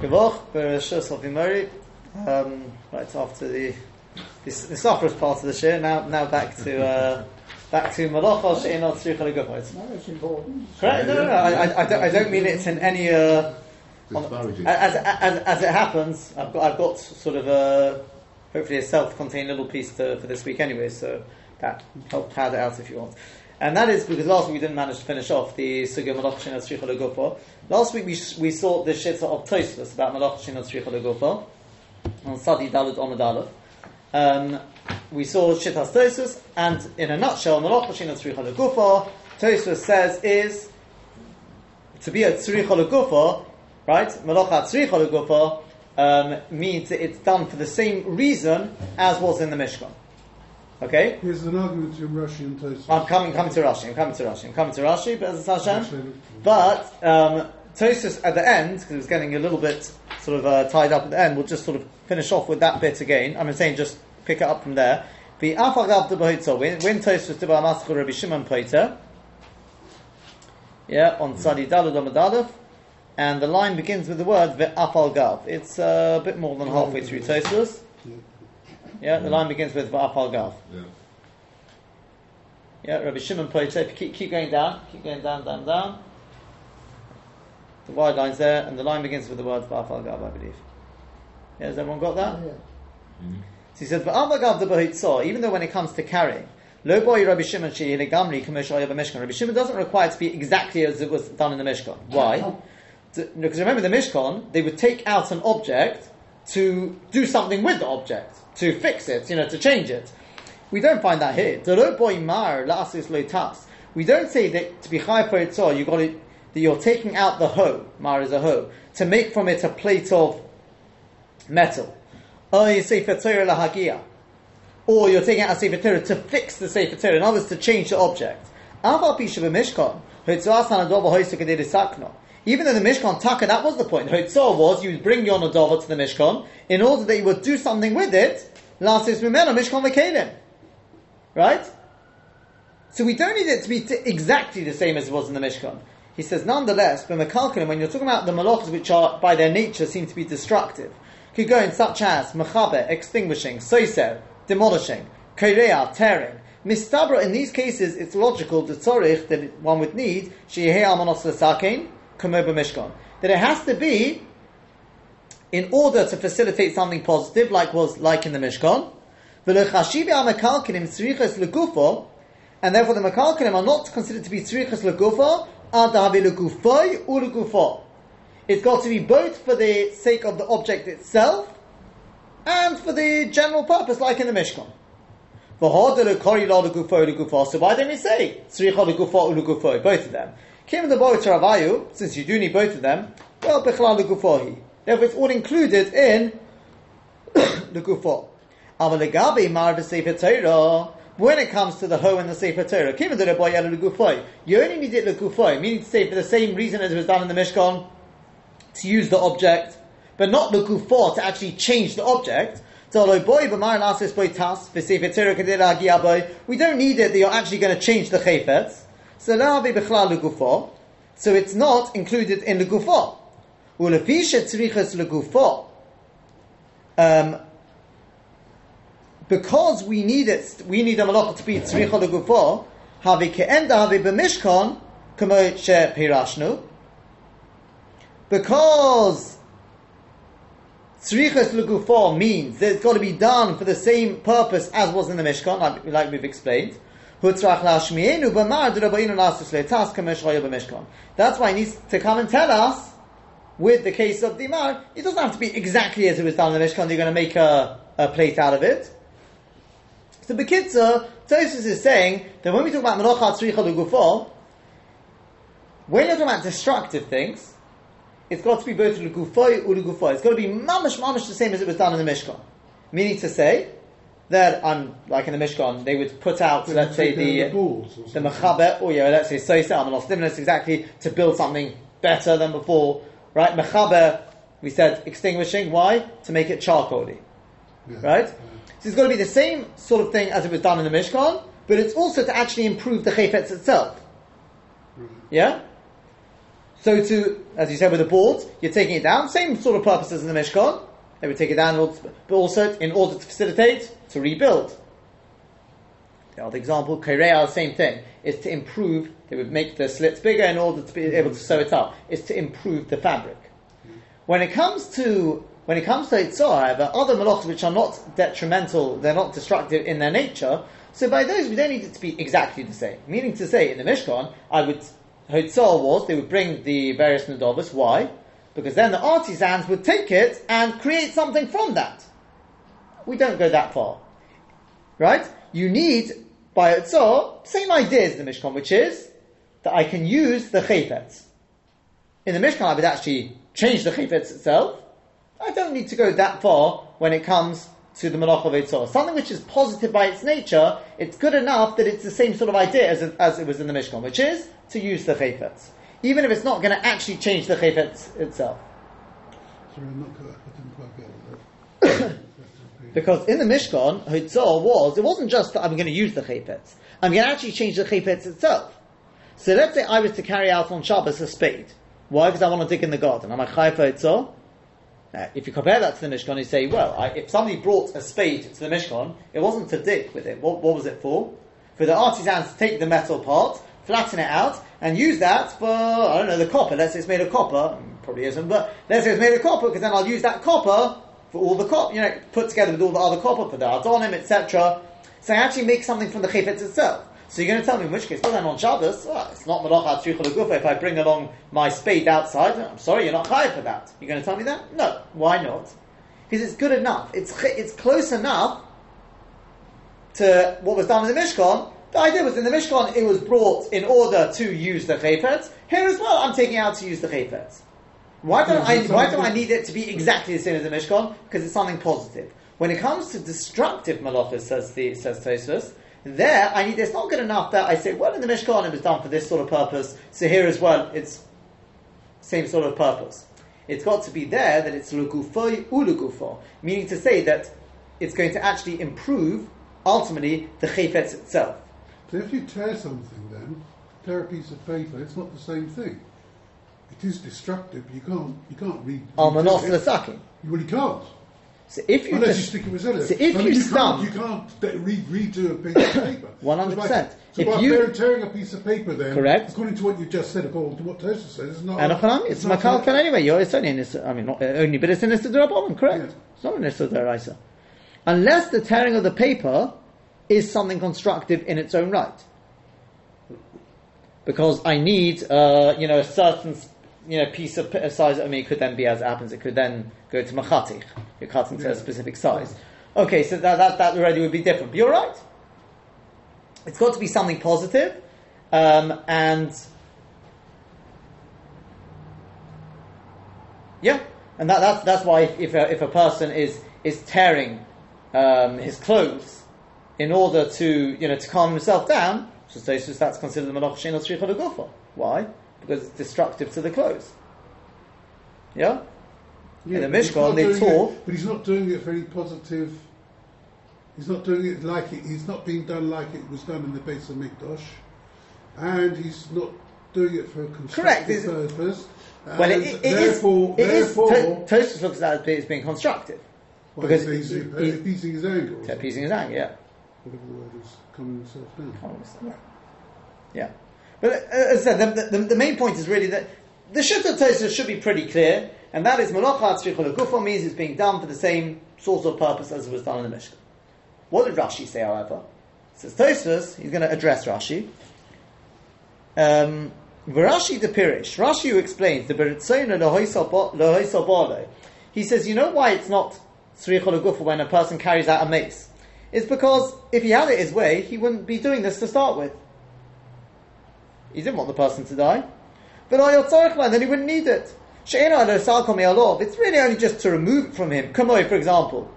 Kavoch, Bereshus of Imori. Um, right after the this, the suffers part of the shir. Now, now back to uh, back to Malacha She'inot Tzricha Legufos. No, it's important. Correct? No, no, no. I, I, I, don't, I don't mean it's in any. Uh, on- as, as, as it happens, I've got I've got sort of a hopefully a self-contained little piece to, for this week anyway, so that help pad it out if you want. And that is because last week we didn't manage to finish off the Sugya Malachshin of Tzricha Legufo. Last week we, sh- we saw the shita of Tosfos about Malachshin of Tzricha Legufo on Sadi Dalad Omid Aleph. Um, we saw Shitas Tosfos, and in a nutshell, Malachshin of Tzricha Legufo, Tosfos says is to be a tzricha legufa, right? Malacha tzricha legufa um, means that it's done for the same reason as was in the Mishkan. Okay, Here's an argument between Rashi and Tosfos. I'm coming, coming to Rashi. I'm coming to Rashi. I'm coming to Rashi, but as Hashem. But um, Tosus at the end, because it was getting a little bit sort of uh, tied up at the end, we'll just sort of finish off with that bit again. I'm saying just pick it up from there. The Afagav de Bohitza, when, when Tosus did Maskul Rabbi Shimon Poiter, yeah, on Sadi Dalad Amadalef, and the line begins with the word Ve'afal Gav. It's uh, a bit more than halfway through Tosus. Yeah, the line begins with Ve'afal Gav. Yeah. Yeah, Rabbi Shimon Poiter, keep, keep going down, keep going down, down, down. The wide line's there, and the line begins with the word Ba'afal Gav, I believe. Yeah, has everyone got that? Yeah. Mm-hmm. So he says, Ba'afal Gav the Bahitzah, even though when it comes to carrying, Lo boy Rabbi Shimon she gamri commercial Mishkan. Rabbi Shimon doesn't require it to be exactly as it was done in the Mishkan. Why? Oh. Because remember the Mishkan, they would take out an object to do something with the object, to fix it, you know, to change it. We don't find that here. The lo boy mar la'asis lo tas. We don't say that to be high for itzah, you got to, that you're taking out the hoe, mar is a hoe, to make from it a plate of metal. Or you're taking out a Sefer Torah to fix the Sefer Torah, in other words, to change the object. Even though the Mishkan Taka, that was the point. Hotzah was you bring your Nadava to the Mishkan in order that you would do something with it. Mimena Mishkan. Right? So we don't need it to be exactly the same as it was in the Mishkan. He says, nonetheless, but Mekalkalim, when you're talking about the malachas which are, by their nature, seem to be destructive, could go in such as Mechabe, extinguishing, Soiser, demolishing, Korea, tearing. Mistabra, in these cases, it's logical, the tzorich, that one would need, Shehei Almanos Lesakein, Kamoba Mishkan. That it has to be in order to facilitate something positive, like was like in the Mishkan. And therefore the mekalkinim are not considered to be tzriches legufo, ad havi legufoi u legufo. It's got to be both for the sake of the object itself and for the general purpose, like in the Mishkan. So why don't we say both of them? Kim the Ravayu, since you do need both of them, well, bichlal legufohi. Therefore, it's all included in the gufo. Aval legabe mar v'sefer Torah when it comes to the Ho and the sefer Torah, you only need it legufoy, meaning to say for the same reason as it was done in the Mishkan, to use the object, but not legufoy to actually change the object. So We don't need it that you're actually going to change the chayfetz. So it's not included in the gufo. Um, because we need it, we need a malacha to be tzricha legufo, havi ke'enda havi b'mishkon, kamo she'pirashnu, because tzrichas legufo means that it's got to be done for the same purpose as was in the Mishkan, like, like we've explained. That's why he needs to come and tell us with the case of the Imar, it doesn't have to be exactly as it was done in the Mishkan, you're going to make a, a plate out of it. So Bekitza, Tosus is saying that when we talk about Melocha Tzricha Lugufo, when you're talking about destructive things, it's got to be both Lugufo or Lugufo. It's got to be mamish mamish the same as it was done in the Mishkan. Meaning to say, that, um, like in the Mishkan, they would put out, They let's say, the, the the mechaber, or yeah, let's say soisa amanos dimnus, exactly to build something better than before, right? Mechaber, we said extinguishing. Why? To make it charcoaly, Yeah. right? So it's got to be the same sort of thing as it was done in the Mishkan, but it's also to actually improve the chayfetz itself. Mm-hmm. Yeah. So to, as you said with the boards, you're taking it down, same sort of purposes in the Mishkan. They would take it down, in order to- but also in order to facilitate, to rebuild. The other example, Korea, same thing, is to improve, they would make the slits bigger in order to be able to sew it up, is to improve the fabric. Mm-hmm. When it comes to when it comes to Itzor, however, other malachas which are not detrimental, they're not destructive in their nature, so by those we don't need it to be exactly the same. Meaning to say, in the Mishkan, I would Hotzor was they would bring the various nadovas. Why? Because then the artisans would take it and create something from that. We don't go that far. Right? You need, by Hotzor, same idea as the Mishkan, which is that I can use the chayfetz. In the Mishkan, I would actually change the chayfetz itself. I don't need to go that far when it comes to the malach of Eitzor. Something which is positive by its nature, it's good enough that it's the same sort of idea as, as it was in the Mishkan, which is to use the chayfetz. Even if it's not going to actually change the chayfetz itself. Sorry, I'm not, I didn't quite get. Because in the Mishkan, Hitzor was, it wasn't just that I'm going to use the chayfetz. I'm going to actually change the chayfetz itself. So let's say I was to carry out on Shabbos a spade. Why? Because I want to dig in the garden. Am I chayav for Hitzor? Now, if you compare that to the Mishkan, you say, well, I, if somebody brought a spade to the Mishkan, it wasn't to dig with it. What, what was it for? For the artisans to take the metal part, flatten it out, and use that for, I don't know, the copper. Let's say it's made of copper. Mm, probably isn't, but let's say it's made of copper, because then I'll use that copper for all the copper, you know, put together with all the other copper for the adonim, etc. So I actually make something from the chayfetz itself. So you're going to tell me in which case, well then on Shabbos, well, it's not malach agufa if I bring along my spade outside. I'm sorry, you're not chayav for that. You're going to tell me that? No. Why not? Because it's good enough. It's it's close enough to what was done in the Mishkan. The idea was in the Mishkan, it was brought in order to use the chayfetz. Here as well, I'm taking out to use the chayfetz. Why don't I? Why do I need it to be exactly the same as the Mishkan? Because it's something positive. When it comes to destructive malachas, says the says Tosfos, there I need. It's not good enough that I say, well, in the Mishkan it was done for this sort of purpose. So here as well, it's same sort of purpose. It's got to be there that it's lugufoy ulugufo, meaning to say that it's going to actually improve ultimately the chayfetz itself. So if you tear something then, tear a piece of paper, it's not the same thing. It is destructive, you can't, you can't read. Al redo manos it. l'sakim. Well, you can't. So if you Unless just- you stick it with Zilla. So if I mean, you you stump- can't, you can't re- redo a piece of paper. 100%. So by, so If by you- tearing- a piece of paper, then Correct. according to what you just said, according to what Tosa says, it's not. And Ochanami, it's not makalkan anyway. You're, it's only in this, I mean, not only, but it's in this Rabbanon, correct? Yes. It's not in this Deraisa. Unless the tearing of the paper is something constructive in its own right. Because I need, uh, you know, a certain, you know, piece of p- size. I mean, it could then be as it happens. It could then go to machatich. You're cutting to a specific size. Okay, so that, that that already would be different. But you're right. It's got to be something positive, um, and Yeah, and that, that's that's why if, if a, if a person is is tearing um, his clothes in order to you know to calm himself down, so that's considered the malach shein. Why? Because it's destructive to the clothes. Yeah. Yeah, in the Mishkan, they tore- it- but he's not doing it very positive. He's not doing it like it. He's not being done like it was done in the base of Mikdash, and he's not doing it for a Correct, constructive is- purpose. Well, it, it, it is. therefore, It is. therefore, To- Tosfos looks at it as being constructive well, because he's, uh, he- he's, appeasing his anger, appeasing his anger. Yeah. whatever the word is, calming himself down. Yeah. But uh, as I said, the, the, the main point is really that the Shutta Tosfos should be pretty clear, and that is Malacha Tzricha Legufo means it's being done for the same sort of purpose as it was done in the Mishkan. What did Rashi say, however? Says Tosfos, he's going to address Rashi. Um, V'Rashi the Pirish, Rashi who explains the Beritzona. He says, you know why it's not Legufo when a person carries out a mace? It's because if he had it his way, he wouldn't be doing this to start with. He didn't want the person to die. But then he wouldn't need it. It's really only just to remove it from him. Kamoi, for example.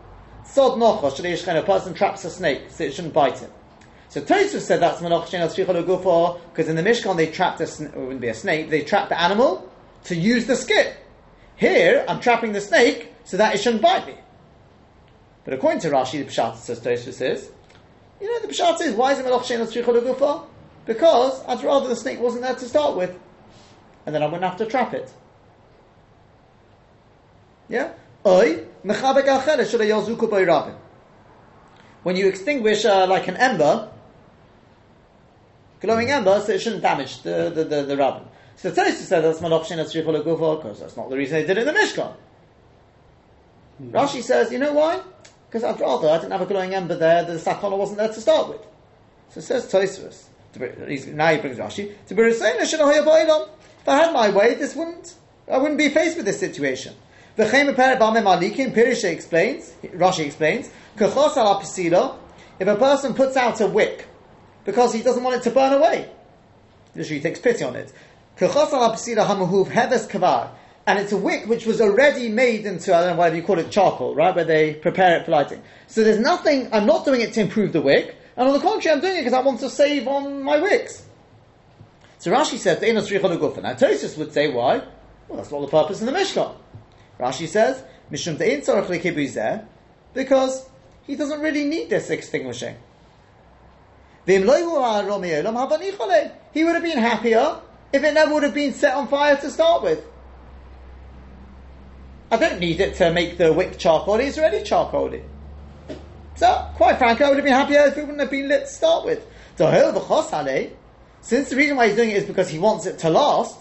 Sod nochos, shleishchen, a person traps a snake, so it shouldn't bite him. So Tosfos said that's because in the Mishkan they trapped a it wouldn't be a snake, they trapped the animal to use the skin. Here, I'm trapping the snake so that it shouldn't bite me. But according to Rashi, the Pshat says Tosfos says, you know, the Pshat says, why is it manoch gufo? Because I'd rather the snake wasn't there to start with. and then I wouldn't have to trap it. Yeah? Oi, mechabek acheret should yazuku by rabin. When you extinguish uh, like an ember, glowing ember, so it shouldn't damage the, the, the, the rabbin. So Tosis said that's malach shin atzrichol because that's not the reason they did it in the Mishkan. Rashi says, you know why? Because I'd rather I didn't have a glowing ember there, the sakana wasn't there to start with. So it says Tosis. Now he brings Rashi. If I had my way, this wouldn't, I wouldn't be faced with this situation. Malikim, Pirisha explains, Rashi explains, if a person puts out a wick because he doesn't want it to burn away, he takes pity on it. And it's a wick which was already made into, I don't know whatever you call it, charcoal, right, where they prepare it for lighting. So there's nothing, I'm not doing it to improve the wick, and on the contrary, I'm doing it because I want to save on my wicks. So Rashi says, the inner gufa. Now Tosis would say, why? Well, that's not the purpose of the Mishkan. Rashi says, Mishum because he doesn't really need this extinguishing. He would have been happier if it never would have been set on fire to start with. I don't need it to make the wick charcoal, it's already charcoaly. So, quite frankly, I would have been happier if it wouldn't have been lit to start with. Since the reason why he's doing it is because he wants it to last,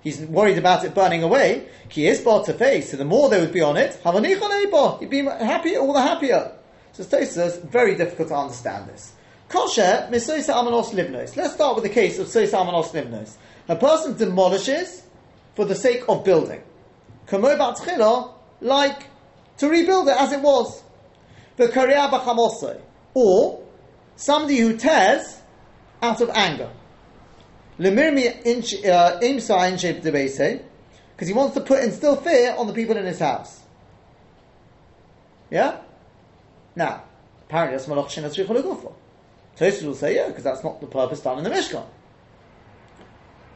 he's worried about it burning away, ki is to face, so the more there would be on it, he'd be happy, all the happier. So Tosa very difficult to understand this. Kosher, misoisa amanos. Let's start with the case of soisa amanos livnos. A person demolishes for the sake of building. Kamo like to rebuild it as it was. The karia or somebody who tears out of anger. Debase, uh, because he wants to put instill fear on the people in his house. Yeah? Now, apparently that's malach shin atzrichol Tosus will say, yeah, because that's not the purpose done in the Mishkan.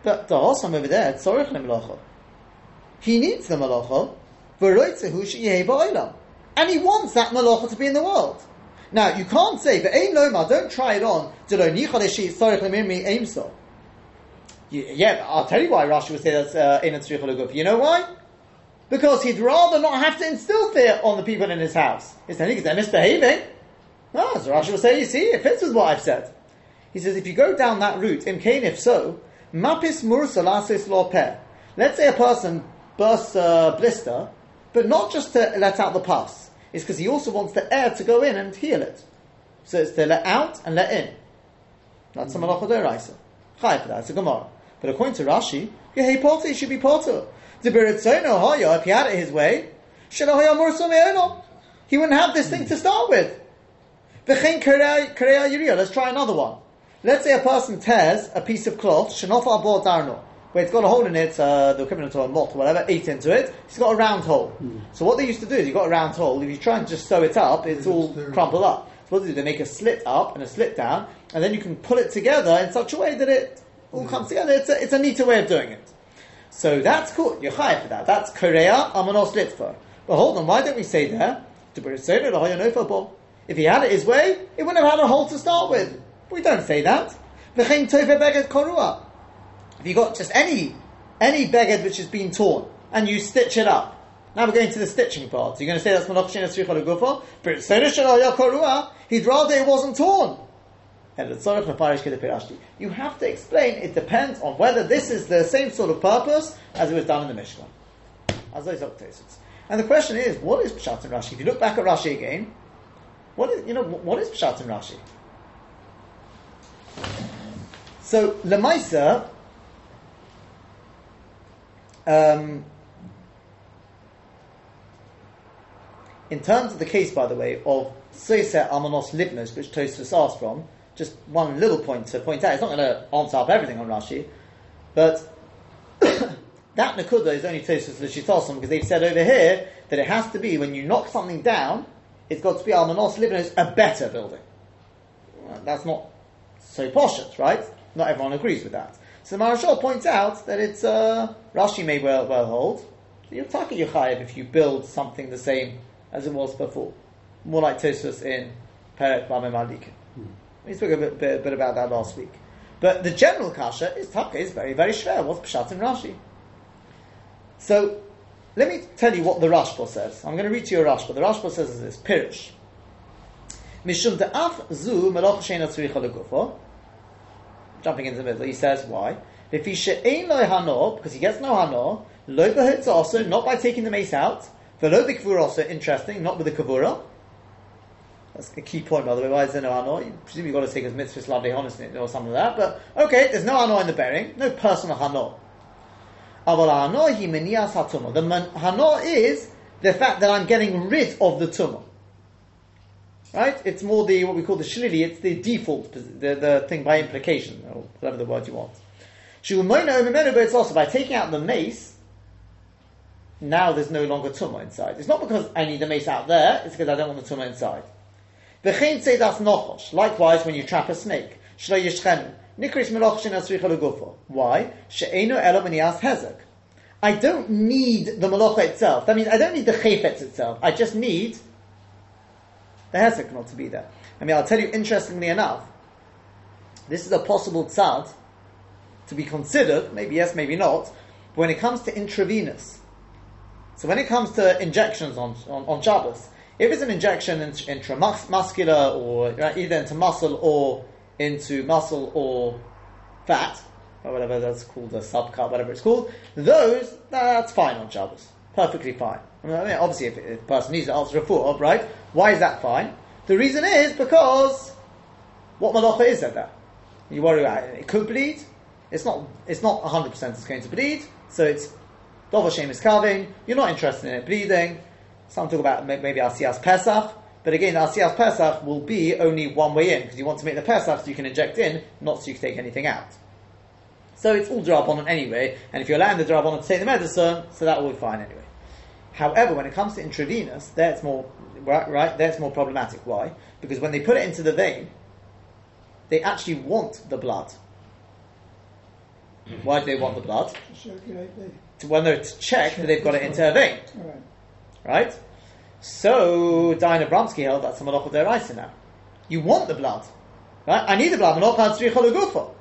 But the Hossam over there, tzorich. He needs the malacha, and he wants that malacha to be in the world. Now, you can't say, but aim loma, don't try it on, yeah, I'll tell you why Rashi would say that's uh, You know why? Because he'd rather not have to instill fear on the people in his house. He's saying because they're misbehaving. No, as Rashi will say, you see, it fits with what I've said. He says, if you go down that route, imkain if so, mapis mursa lasis lo Let's say a person bursts a blister, but not just to let out the pus. It's because he also wants the air to go in and heal it. So it's to let out and let in. That's a malacha doraisa. Chai for that. It's a gemara. But according to Rashi, Yehi Potter, he should be Potter. Oh, if he had it his way, he wouldn't have this thing to start with. Let's try another one. Let's say a person tears a piece of cloth, where it's got a hole in it, uh, the equivalent of a moth or whatever, ate into it, it's got a round hole. Mm. So what they used to do is you got a round hole, if you try and just sew it up, it's, all crumpled up. So what they do, they make a slit up and a slit down, and then you can pull it together in such a way that it all comes together. It's a, it's a neater way of doing it. So that's cool. You're high for that. That's Korea Amanos Litva. But hold on, why don't we say there? If he had it his way, he wouldn't have had a hole to start with. We don't say that. If you got just any any beged which has been torn and you stitch it up, now we're going to the stitching part. You're going to say that's Malach Shina Gufa, but it's he'd rather it wasn't torn. You have to explain, it depends on whether this is the same sort of purpose as it was done in the Mishnah. And the question is, what is Pshat and Rashi? If you look back at Rashi again, what is, you know, what is Pshat and Rashi? So, Lemaisa, um, in terms of the case, by the way, of Seiseh Amanos Libnos, which Tosfos asked from, just one little point to point out. It's not going to answer up everything on Rashi, but that Nakuda is only Tosus L'Shitosim because they've said over here that it has to be when you knock something down, it's got to be Almanos Libnos, a better building. That's not so posh, right? Not everyone agrees with that. So the Maharshal points out that it's uh, Rashi may well, well hold. You're talking Yochayev if you build something the same as it was before. More like Tosus in Perek Bamim Alikim. We spoke a bit, bit, bit, about that last week. But the general kasha is taka is very very shver. What's pshat in Rashi? So let me tell you what the Rashba says. I'm going to read to you a Rashba. The Rashba says is this Pirish. Mishum de'af zu melach sheina tzricha legufo. Jumping into the middle, he says why? Because he gets no hano, lo b'hitz also, not by taking the mace out, v'lo b'kvura also, interesting, not with the kavura. That's a key point, by the way. Why is there no hano? You presume you've got to take his mitzvah lovely honestly or something like that. But okay, there's no hano in the bearing, no personal hano. Aval hano hi menias hatuma. The man- hano is the fact that I'm getting rid of the tumah. Right? It's more the what we call the shlili. It's the default, the, the thing by implication, or whatever the word you want. Shumoino but it's also by taking out the mace. Now there's no longer tumah inside. It's not because I need the mace out there. It's because I don't want the tumah inside. V'chein say that's nochosh. Likewise, when you trap a snake, shlo yishchenu. Nikris meloch shin asricha legufo. Why? She'enu elo menias hezek. I don't need the malacha itself. That means I don't need the chayfetz itself. I just need the hezek not to be there. I mean, I'll tell you interestingly enough, this is a possible tzad to be considered, maybe yes, maybe not, but when it comes to intravenous. So when it comes to injections on, on, on Shabbos, if it's an injection in, intramuscular or right, either into muscle or into muscle or fat, or whatever that's called, a subcut, whatever it's called, those, that's fine on Shabbos. Perfectly fine. I mean, obviously, if, if a person needs to answer a foot, right? Why is that fine? The reason is because what malacha is at that? You worry about it. It could bleed. It's not. It's not 100 percent. It's going to bleed. So it's dov Hashem is carving. You're not interested in it bleeding. Some talk about maybe Asiyas Pesach, but again, Asiyas Pesach will be only one way in because you want to make the Pesach so you can inject in, not so you can take anything out. So it's all drabonon anyway, and if you're allowing the drabonon to take the medicine, so that will be fine anyway. However, when it comes to intravenous, that's more right, right. There it's more problematic. Why? Because when they put it into the vein, they actually want the blood. Mm-hmm. Why do they want the blood? To circulate the. To, when they're to check that they've got it into a vein, Alright. right? So Dayan Abramsky held that's a malacha deraisa now. You want the blood, right? I need the blood. Malacha tzricha legufo.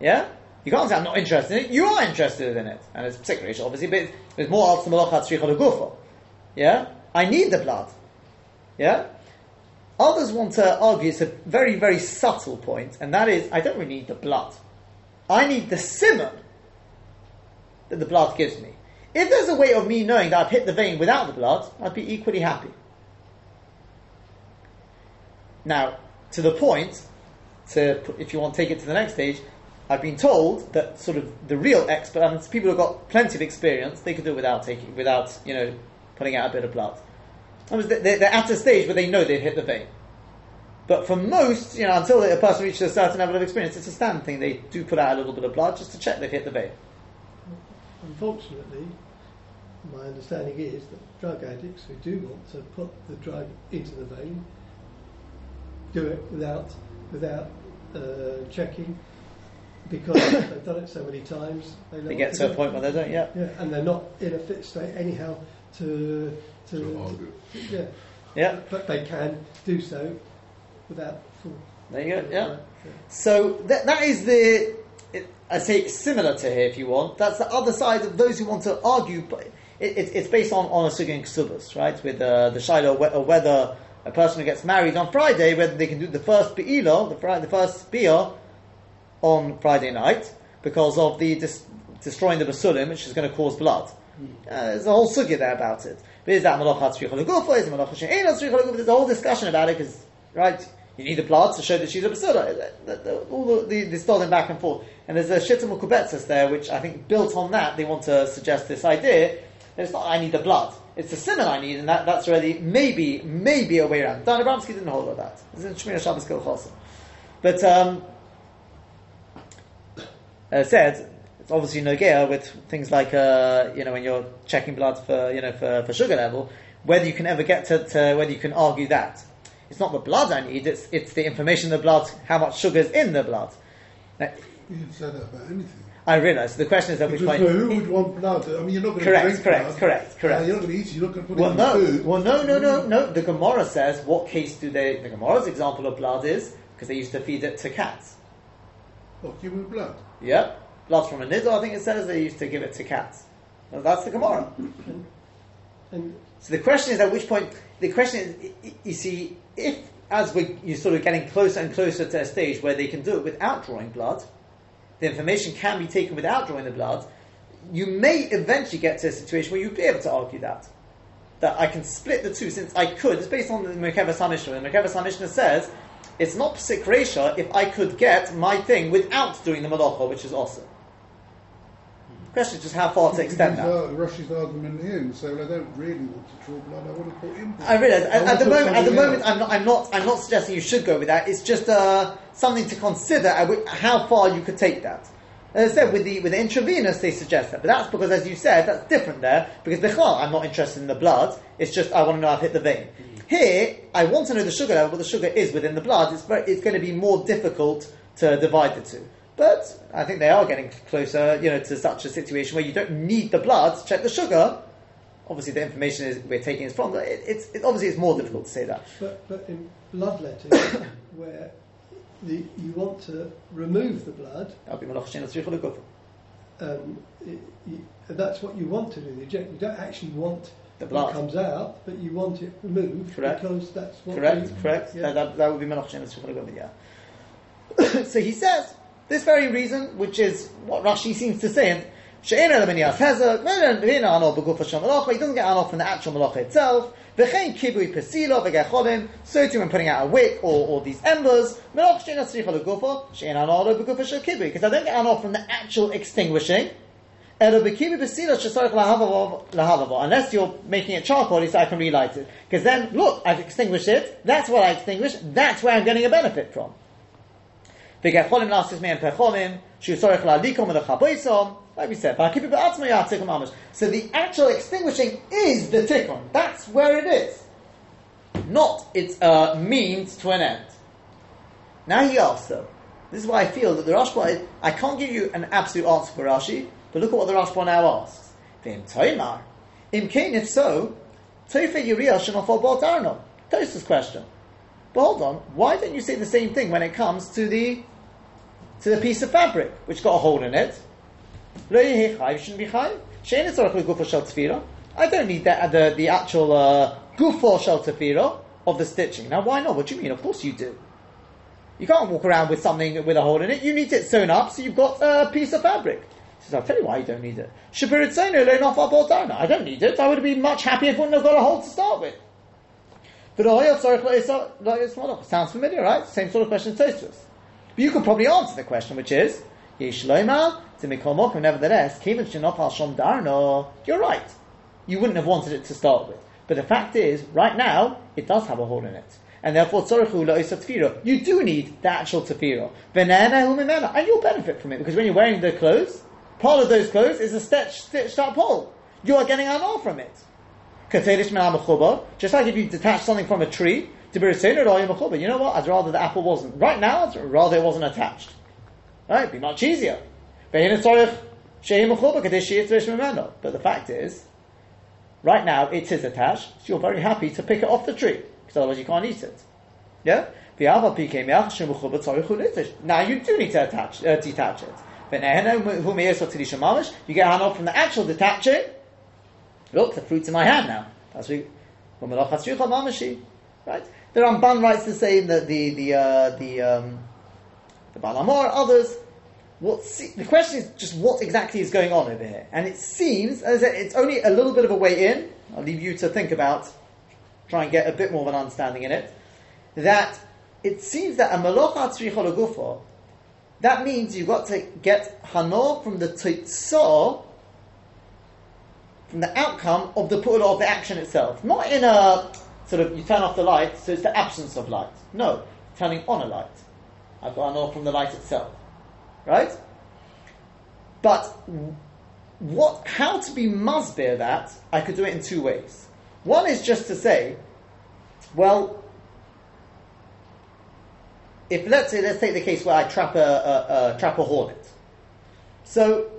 Yeah. You can't say I'm not interested in it. You are interested in it, and it's particularly obviously, but there's more malacha tzricha. Yeah. I need the blood. Yeah. Others want to argue it's a very, very subtle point, and that is, I don't really need the blood. I need the simon that the blood gives me. If there's a way of me knowing that I've hit the vein without the blood, I'd be equally happy. Now, to the point, to if you want to take it to the next stage, I've been told that sort of the real expert, and people who've got plenty of experience, they could do it without taking, without you know, putting out a bit of blood. They're at a stage where they know they've hit the vein. But for most, you know, until a person reaches a certain level of experience, it's a standard thing. They do put out a little bit of blood just to check they've hit the vein. Unfortunately, my understanding is that drug addicts who do want to put the drug into the vein do it without without uh, checking because they've done it so many times. They, They get to a point where they don't. Yeah, Yeah, and they're not in a fit state anyhow to to, To argue. yeah, yeah. but they can do so without full. There you go. Yeah. Right, So that, that is the, it, I say it's similar to here if you want. That's the other side of those who want to argue. But it, it, it's based on on a sugin ksubas, right? With uh, the shiloh whe- or whether a person who gets married on Friday, whether they can do the first be'ilah, the, Fri- the first bia, on Friday night because of the dis- destroying the basulim, which is going to cause blood. Uh, there's a whole sugya there about it. But is that malacha tzricha legufa? Is it malacha she'ena tzricha legufa? There's a whole discussion about it because, right, you need the blood to show that she's a basura. All the, the, the stolen back and forth. And there's a Shita Mekubetzes there, which I think built on that, they want to suggest this idea that it's not I need the blood. It's the simon I need, and that, that's already maybe, maybe a way around. Dayan Abramsky didn't hold with that. It's in Shmir Shabbos Chosim. But, um, I said, it's obviously nogea with things like uh, you know when you're checking blood for you know for, for sugar level, whether you can ever get to, to whether you can argue that it's not the blood I need, it's it's the information in the blood, how much sugar is in the blood. Now, You can say that about anything. I realise the question is at which point. who would want blood? I mean, you're not going Correct, to drink correct, blood. correct, correct. Uh, you're not going to eat it. You're not going to put Well, it in no. food. Well, no, no, no, no. The Gemara says what case do they? The Gemara's example of blood is because they used to feed it to cats. Or human blood. Yep. Blood from a nidor, I think it says they used to give it to cats. Well, that's the Gemara. And So the question is at which point, the question is, you see, if as we, you're sort of getting closer and closer to a stage where they can do it without drawing blood, the information can be taken without drawing the blood, you may eventually get to a situation where you'd be able to argue that. That I can split the two, since I could, it's based on the Merkava Samishna. The Merkava Samishna says, it's not Psik Resha if I could get my thing without doing the Malacha, which is awesome. Question is just how far to extend that. Because, uh, Rashi's argument here so I don't really want to draw blood, I want to put in blood. I realise at, want at the moment. At the something moment. I'm not. I'm not. I'm not suggesting you should go with that. It's just uh, something to consider how far you could take that. As I said, with the with the intravenous, they suggest that, but that's because, as you said, that's different there. Because bechal, I'm not interested in the blood. It's just I want to know I've hit the vein. Here, I want to know the sugar level. What the sugar is within the blood. It's very, It's going to be more difficult to divide the two. But I think they are getting closer, you know, to such a situation where you don't need the blood to check the sugar. Obviously, the information is we're taking is from. But it, it's it, obviously it's more difficult to say that. But, but in bloodletting, where the, you want to remove the blood, That'll be malach shein tzricha legufa. um, it, you, that's what you want to do. You don't, you don't actually want the blast comes out, but you want it removed correct. because that's what correct, you, correct. Yeah. That, that, that, would be Melach Shemes yeah. So he says this very reason, which is what Rashi seems to say. And, he doesn't get anol from the actual malacha itself. So too when putting out a wick or, or these embers, because I don't get anol from the actual extinguishing, Unless you're making it charcoal, so I can relight it. Because then, look, I've extinguished it. That's what I extinguished. That's where I'm getting a benefit from. Like we said, so the actual extinguishing is the tikkun. That's where it is, not its uh, means to an end. Now he asks though. This is why I feel that the Rashba. I can't give you an absolute answer for Rashi but look at what the Rashba now asks. V'im toimar, im kain if so, toife yiriyah shenofal bot arno. Tosa's question. But hold on, why don't you say the same thing when it comes to the to the piece of fabric which got a hole in it? Shouldn't be. I don't need that the the actual uh, gufo shel of the stitching. Now, why not? What do you mean? Of course you do. You can't walk around with something with a hole in it. You need it sewn up, so you've got a piece of fabric. Says, I'll tell you why you don't need it. I don't need it. I would have been much happier if it wouldn't have got a hole to start with. Sounds familiar, right? Same sort of question as Tosfos. But you could probably answer the question, which is Nevertheless. You're right. You wouldn't have wanted it to start with. But the fact is, right now, it does have a hole in it. And therefore. You do need the actual tefira. And you'll benefit from it, because when you're wearing the clothes, part of those clothes is a stitched, stitched up hole. You are getting an all from it. Just like if you detach something from a tree, to be retained or. You know what? I'd rather the apple wasn't. Right now, I'd rather it wasn't attached. Right? It'd be much easier. But the fact is, right now it is attached, so you're very happy to pick it off the tree, because otherwise you can't eat it. Yeah? Now you do need to attach, uh, detach it. You get hanov from the actual detaching. Look, the fruit's in my hand now. That's we. Right? The Ramban writes the same that the the uh, the um, the Baal Hamaor, others. What se- the question is just what exactly is going on over here, and it seems as it's only a little bit of a way in. I'll leave you to think about, try and get a bit more of an understanding in it. That it seems that a malocha legufo, that means you've got to get hanor from the tzitzah, from the outcome of the pu'ula of the action itself. Not in a sort of, you turn off the light, so it's the absence of light. No, turning on a light. I've got hanor from the light itself. Right? But what, how to be masbir that, I could do it in two ways. One is just to say, well, if let's say let's take the case where I trap a, a, a trap a hornet. So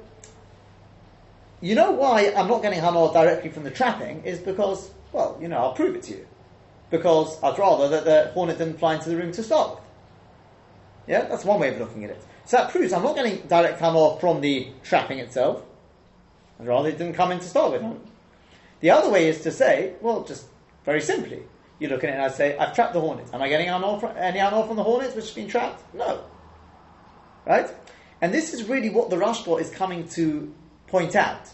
you know why I'm not getting hanor directly from the trapping is because well you know I'll prove it to you because I'd rather that the hornet didn't fly into the room to start with. Yeah, that's one way of looking at it. So that proves I'm not getting direct hanor from the trapping itself. I'd rather it didn't come in to start with. The other way is to say, well, just very simply, you look at it and I say, I've trapped the hornets. Am I getting from, any hanor from the hornets which have been trapped? No. Right? And this is really what the Rashba is coming to point out.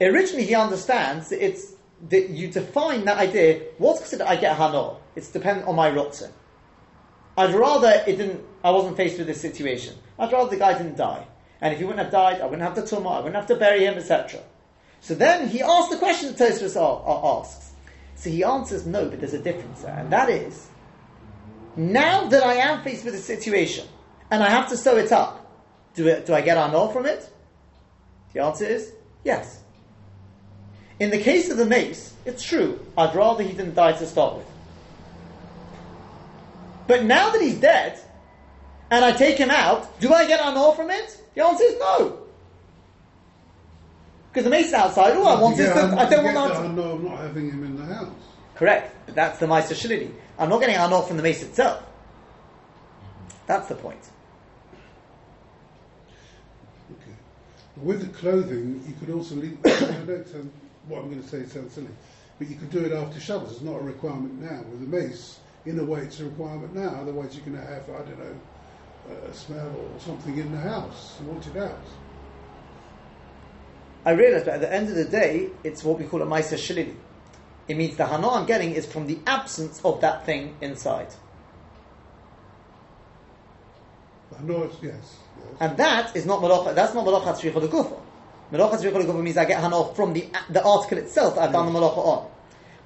Originally, he understands that it's that you define that idea. What's considered I get hanor? It's dependent on my rotzen. I'd rather it didn't. I wasn't faced with this situation. I'd rather the guy didn't die. And if he wouldn't have died, I wouldn't have the tumah. I wouldn't have to bury him, etc. So then he asks the question that Tosfos asks. So he answers no, but there's a difference there, and that is now that I am faced with a situation and I have to sew it up, do, it, do I get hanor from it? The answer is yes. In the case of the mace, it's true. I'd rather he didn't die to start with. But now that he's dead, and I take him out, do I get hanor from it? The answer is no. Because the mace is outside, all I want is the, I don't want that. I know I'm not having him in the house. Correct, but that's the Maisa Shalili. I'm not getting hanor from the mace itself. That's the point. Okay. With the clothing, you could also leave. I know it sounds, what I'm going to say sounds silly, but you could do it after Shabbos. It's not a requirement now. With the mace, in a way, it's a requirement now. Otherwise, you're going to have, I don't know, a smell or something in the house. You want it out. I realize, but at the end of the day, it's what we call a Maisa Shalili. It means the hanor I'm getting is from the absence of that thing inside. I know it's yes. yes. And that is not malacha, that's not malacha tzricha legufa. Malacha tzricha legufa means I get hanor from the, the article itself that I've done the malacha on.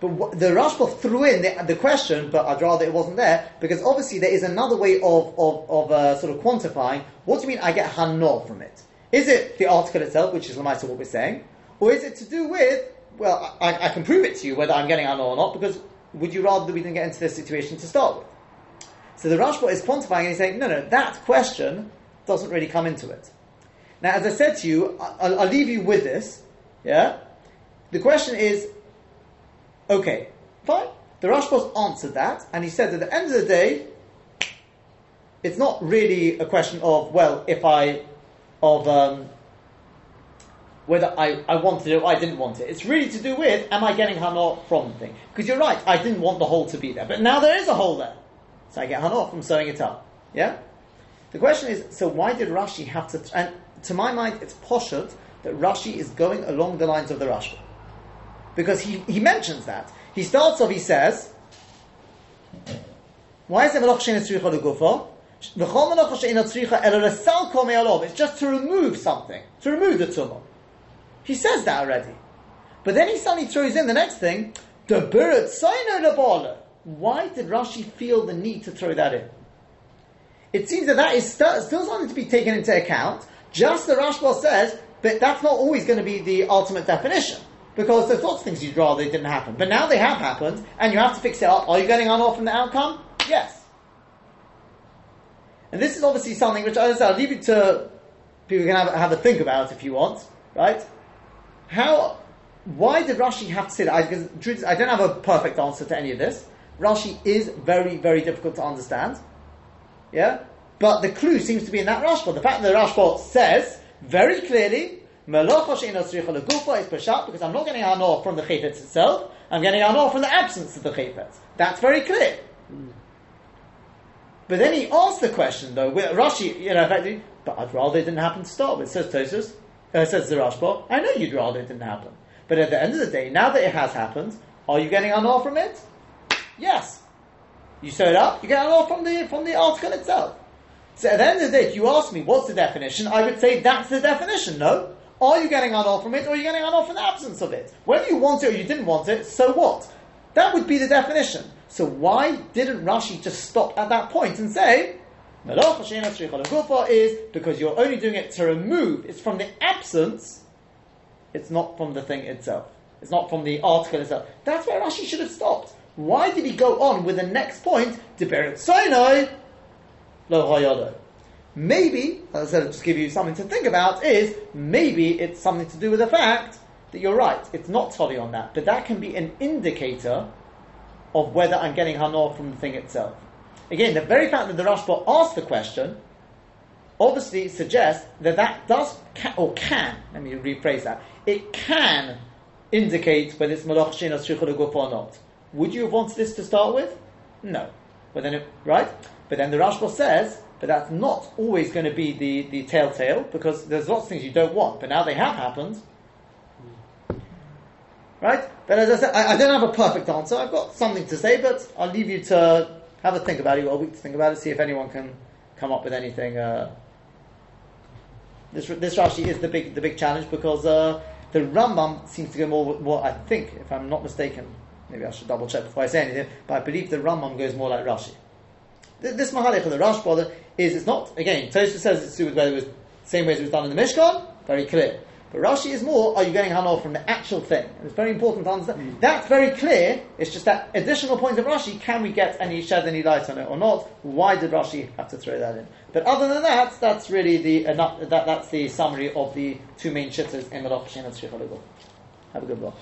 But the Rashba threw in the, the question, but I'd rather it wasn't there, because obviously there is another way of, of, of uh, sort of quantifying, what do you mean I get hanor from it? Is it the article itself, which is Lamaisa what we're saying, or is it to do with, well, I, I can prove it to you whether I'm getting hanor or not, because would you rather that we didn't get into this situation to start with? So the Rashba is quantifying and he's saying, no, no, that question doesn't really come into it. Now, as I said to you, I'll, I'll leave you with this. Yeah? The question is, okay, fine. The Rashba's answered that, and he said at the end of the day, it's not really a question of, well, if I, of, um, whether I, I wanted it or I didn't want it. It's really to do with, am I getting hanor from the thing? Because you're right, I didn't want the hole to be there, but now there is a hole there. So I get hanor from sewing it up. Yeah? The question is, so why did Rashi have to, and to my mind, it's poshut that Rashi is going along the lines of the Rashba. Because he, he mentions that. He starts off, he says, why is it melach she'ena tzricha It's just to remove something, to remove the tumah. He says that already. But then he suddenly throws in the next thing. Why did Rashi feel the need to throw that in? It seems that that is st- still something to be taken into account. Just the Rashba says, but that's not always going to be the ultimate definition. Because there's lots of things you'd rather they didn't happen. But now they have happened, and you have to fix it up. Are you getting on off from the outcome? Yes. And this is obviously something which, I'll leave it to people can have, have a think about if you want, right? How, why did Rashi have to say that? I, because, I don't have a perfect answer to any of this. Rashi is very, very difficult to understand. Yeah? But the clue seems to be in that Rashba. The fact that the Rashba says very clearly, is because I'm not getting hanor from the chayfetz itself, I'm getting hanor from the absence of the chayfetz. That's very clear. But then he asks the question though, with Rashi, you know, effectively, but I'd rather it didn't happen to start with. Says Tosus, uh, says the I know you'd rather it didn't happen. But at the end of the day, now that it has happened, are you getting hanor from it? Yes. You sew it up, you get hanor from the from the article itself. So at the end of the day, if you ask me what's the definition, I would say that's the definition. No, are you getting hanor from it, or are you getting hanor from the absence of it? Whether you want it or you didn't want it, so what? That would be the definition. So why didn't Rashi just stop at that point and say, is because you're only doing it to remove. It's from the absence. It's not from the thing itself. It's not from the article itself. That's where Rashi should have stopped. Why did he go on with the next point? Maybe, as I said, just give you something to think about, is maybe it's something to do with the fact that you're right, it's not totally on that, but that can be an indicator of whether I'm getting hanor from the thing itself. Again, the very fact that the Rashba asked the question obviously suggests that that does ca- or can. Let me rephrase that. It can indicate whether it's malach shin or shrichul guf or not. Would you have wanted this to start with? No. But then, it, right? But then the Rashba says, but that's not always going to be the, the telltale because there's lots of things you don't want. But now they have happened. Right? But as I said, I, I don't have a perfect answer. I've got something to say, but I'll leave you to have a think about it. You've got a week to think about it. See if anyone can come up with anything. Uh, this this Rashi is the big the big challenge because uh, the Rambam seems to go more more. I think, if I'm not mistaken, maybe I should double check before I say anything. But I believe the Rambam goes more like Rashi. Th- This Mahalech of the Rashba is it's not again. Tosfos says it's to do with whether it was the same way as it was done in the Mishkan. Very clear. But Rashi is more, are you getting Hana'ah from the actual thing? And it's very important to understand. Hmm. That's very clear. It's just that additional point of Rashi, can we get any, shed any light on it or not? Why did Rashi have to throw that in? But other than that, that's really the, enough, that, that's the summary of the two main shittas in Shem and Have a good one.